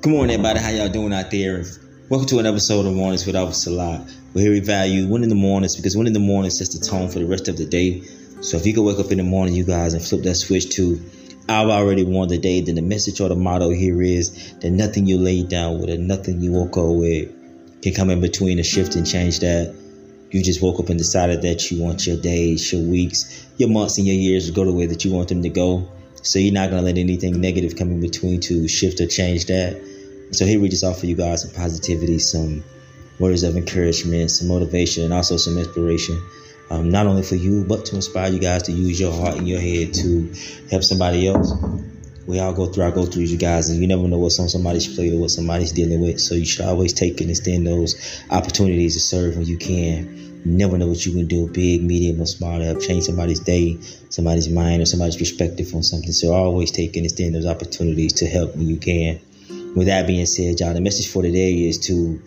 Good morning, everybody. How y'all doing out there? Welcome to an episode of Mornings with Officer Lot. We're here we value one in the mornings because one in the morning sets the tone for the rest of the day. So if you can wake up in the morning, you guys, and flip that switch to I've already won the day, then the message or the motto here is that nothing you lay down with and nothing you woke up with can come in between a shift and change that. You just woke up and decided that you want your days, your weeks, your months, and your years to go the way that you want them to go. So you're not gonna let anything negative come in between to shift or change that. So here we just offer you guys some positivity, some words of encouragement, some motivation, and also some inspiration. Um, not only for you, but to inspire you guys to use your heart and your head to help somebody else. We all go through our go throughs, you guys, and you never know what's on somebody's plate or what somebody's dealing with. So you should always take and extend those opportunities to serve when you can. Never know what you can do, big, medium, or small, to change somebody's day, somebody's mind, or somebody's perspective on something. So always take and extend those opportunities to help when you can. With that being said, y'all, the message for today is to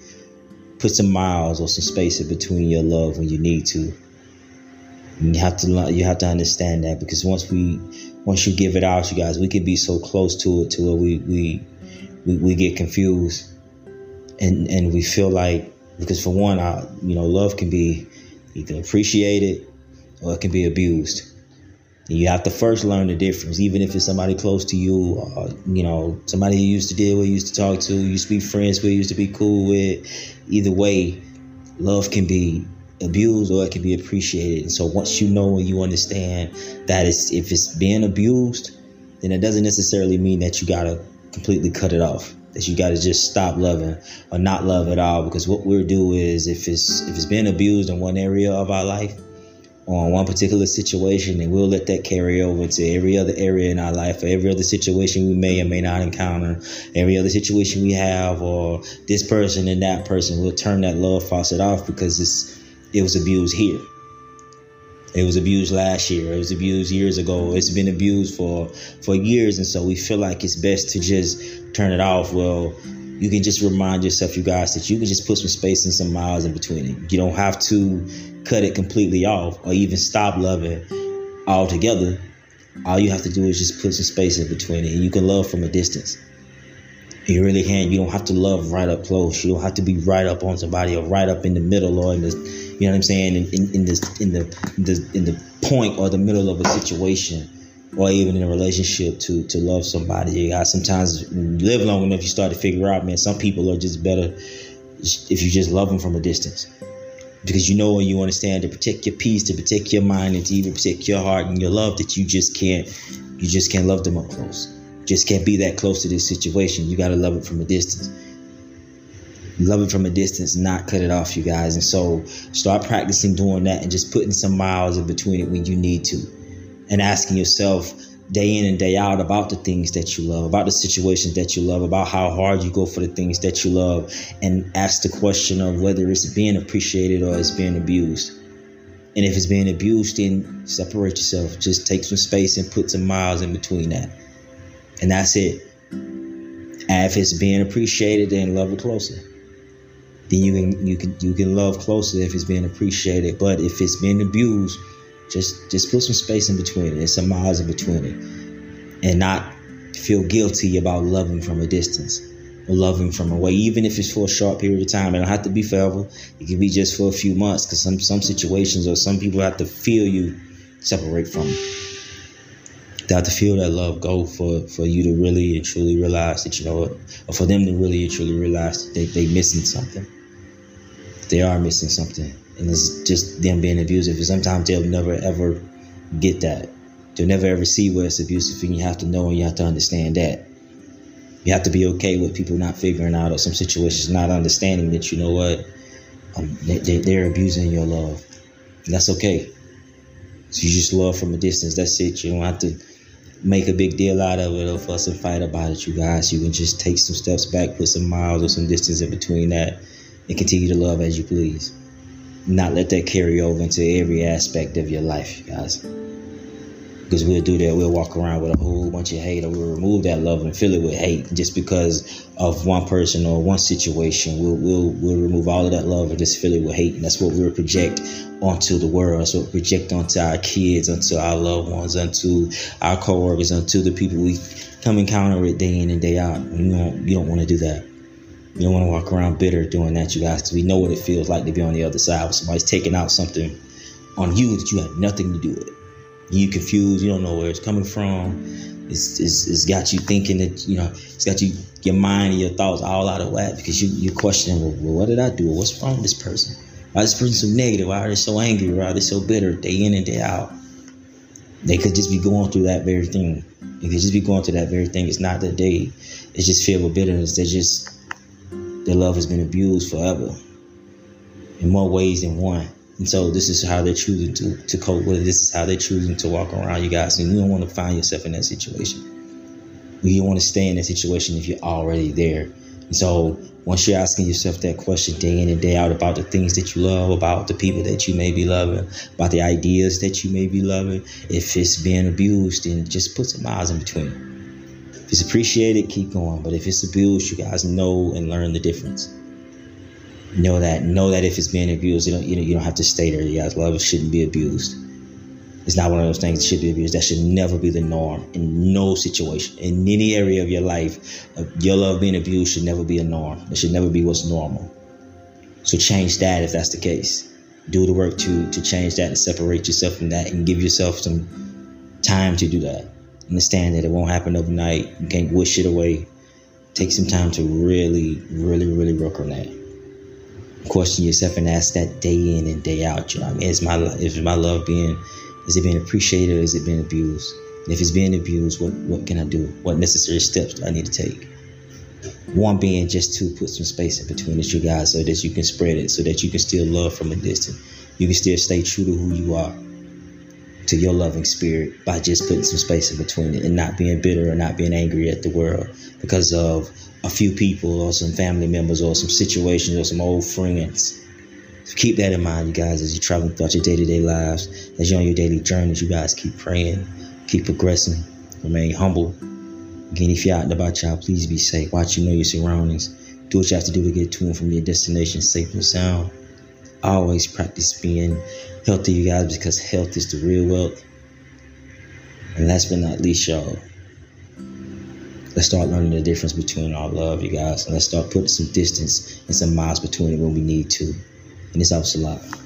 put some miles or some space in between your love when you need to. And you have to you have to understand that because once we once you give it out, you guys, we can be so close to it to where we we we, we get confused and and we feel like because for one, our you know love can be either appreciated or it can be abused. And you have to first learn the difference, even if it's somebody close to you, or, you know, somebody you used to deal with, used to talk to, used to be friends with, used to be cool with. Either way, love can be abused or it can be appreciated. And so once you know and you understand that it's, if it's being abused, then it doesn't necessarily mean that you gotta completely cut it off. That you gotta just stop loving or not love at all. Because what we'll do is if it's if it's being abused in one area of our life on one particular situation, then we'll let that carry over to every other area in our life or every other situation we may or may not encounter, every other situation we have, or this person and that person. We'll turn that love faucet off because it's it was abused here. It was abused last year. It was abused years ago. It's been abused for for years, and so we feel like it's best to just turn it off. Well, you can just remind yourself, you guys, that you can just put some space and some miles in between it. You don't have to cut it completely off or even stop loving altogether. All you have to do is just put some space in between it, and you can love from a distance. You really can't. You don't have to love right up close. You don't have to be right up on somebody or right up in the middle or in the you know what I'm saying? In, in, in this, in the, in the, in the point or the middle of a situation, or even in a relationship to to love somebody. You got sometimes live long enough, you start to figure out, man, some people are just better if you just love them from a distance. Because you know and you understand to protect your peace, to protect your mind, and to even protect your heart and your love that you just can't, you just can't love them up close. Just can't be that close to this situation. You got to love it from a distance love it from a distance, not cut it off, you guys. And so start practicing doing that and just putting some miles in between it when you need to. And asking yourself day in and day out about the things that you love, about the situations that you love, about how hard you go for the things that you love, and ask the question of whether it's being appreciated or it's being abused. And if it's being abused, then separate yourself. Just take some space and put some miles in between that. And that's it. And if it's being appreciated, then love it closer then you can you can you can love closer if it's being appreciated. But if it's being abused, just just put some space in between it, some miles in between it, and not feel guilty about loving from a distance or loving from away, even if it's for a short period of time. It don't have to be forever. It can be just for a few months, because some some situations or some people have to feel you separate from. They have to feel that love go for for you to really and truly realize that you know, or for them to really and truly realize that they they missing something they are missing something. And it's just them being abusive. And sometimes they'll never ever get that. They'll never ever see where it's abusive. And you have to know and you have to understand that. You have to be okay with people not figuring out or some situations not understanding that, you know what, um, they, they're abusing your love. And that's okay. So you just love from a distance. That's it. You don't have to make a big deal out of it or fuss and fight about it, you guys. You can just take some steps back, put some miles or some distance in between that and continue to love as you please. Not let that carry over into every aspect of your life, guys. Because we'll do that. We'll walk around with a whole bunch of hate, or we'll remove that love and fill it with hate just because of one person or one situation. We'll we'll we'll remove all of that love and just fill it with hate, and that's what we'll project onto the world. We project onto our kids, onto our loved ones, onto our coworkers, onto the people we come encounter with day in and day out. You don't you don't want to do that. You don't want to walk around bitter doing that, you guys, because we know what it feels like to be on the other side. When somebody's taking out something on you that you had nothing to do with you confused. You don't know where it's coming from. It's, it's, it's got you thinking that you know it's got you your mind and your thoughts all out of whack because you you're questioning well, what did I do? What's wrong with this person? Why is this person so negative? Why are they so angry? Why are they so bitter day in and day out? They could just be going through that very thing. They could just be going through that very thing. It's not that they it's just filled with bitterness. They just their love has been abused forever in more ways than one and so this is how they're choosing to, to cope with it. This is how they're choosing to walk around, you guys. And you don't want to find yourself in that situation. You don't want to stay in that situation if you're already there. And so once you're asking yourself that question day in and day out about the things that you love, about the people that you may be loving, about the ideas that you may be loving, if it's being abused, then just put some miles in between. If it's appreciated, keep going. But if it's abused, you guys know and learn the difference know that know that if it's being abused, you don't you know you don't have to stay there. You guys, love shouldn't be abused. It's not one of those things that should be abused. That should never be the norm in no situation, in any area of your life. Uh, your love being abused should never be a norm. It should never be what's normal. So change that if that's the case. Do the work to to change that and separate yourself from that and give yourself some time to do that. Understand that it won't happen overnight. You can't wish it away. Take some time to really, really, really work on that question yourself and ask that day in and day out. You know, I mean, is my is my love being is it being appreciated or is it being abused? And if it's being abused, what what can I do? What necessary steps do I need to take? One being just to put some space in between the you guys so that you can spread it, so that you can still love from a distance. You can still stay true to who you are, to your loving spirit by just putting some space in between it and not being bitter or not being angry at the world because of a few people or some family members or some situations or some old friends. So keep that in mind, you guys, as you're traveling throughout your day to day lives, as you're on your daily journeys. You guys keep praying, keep progressing, remain humble. Again, if you're out and about, y'all, please be safe. Watch you know your surroundings. Do what you have to do to get to and from your destination safe and sound. Always practice being healthy, you guys, because health is the real wealth. And last but not least, y'all, let's start learning the difference between our love, you guys, and let's start putting some distance and some miles between it when we need to. And it's helps a lot.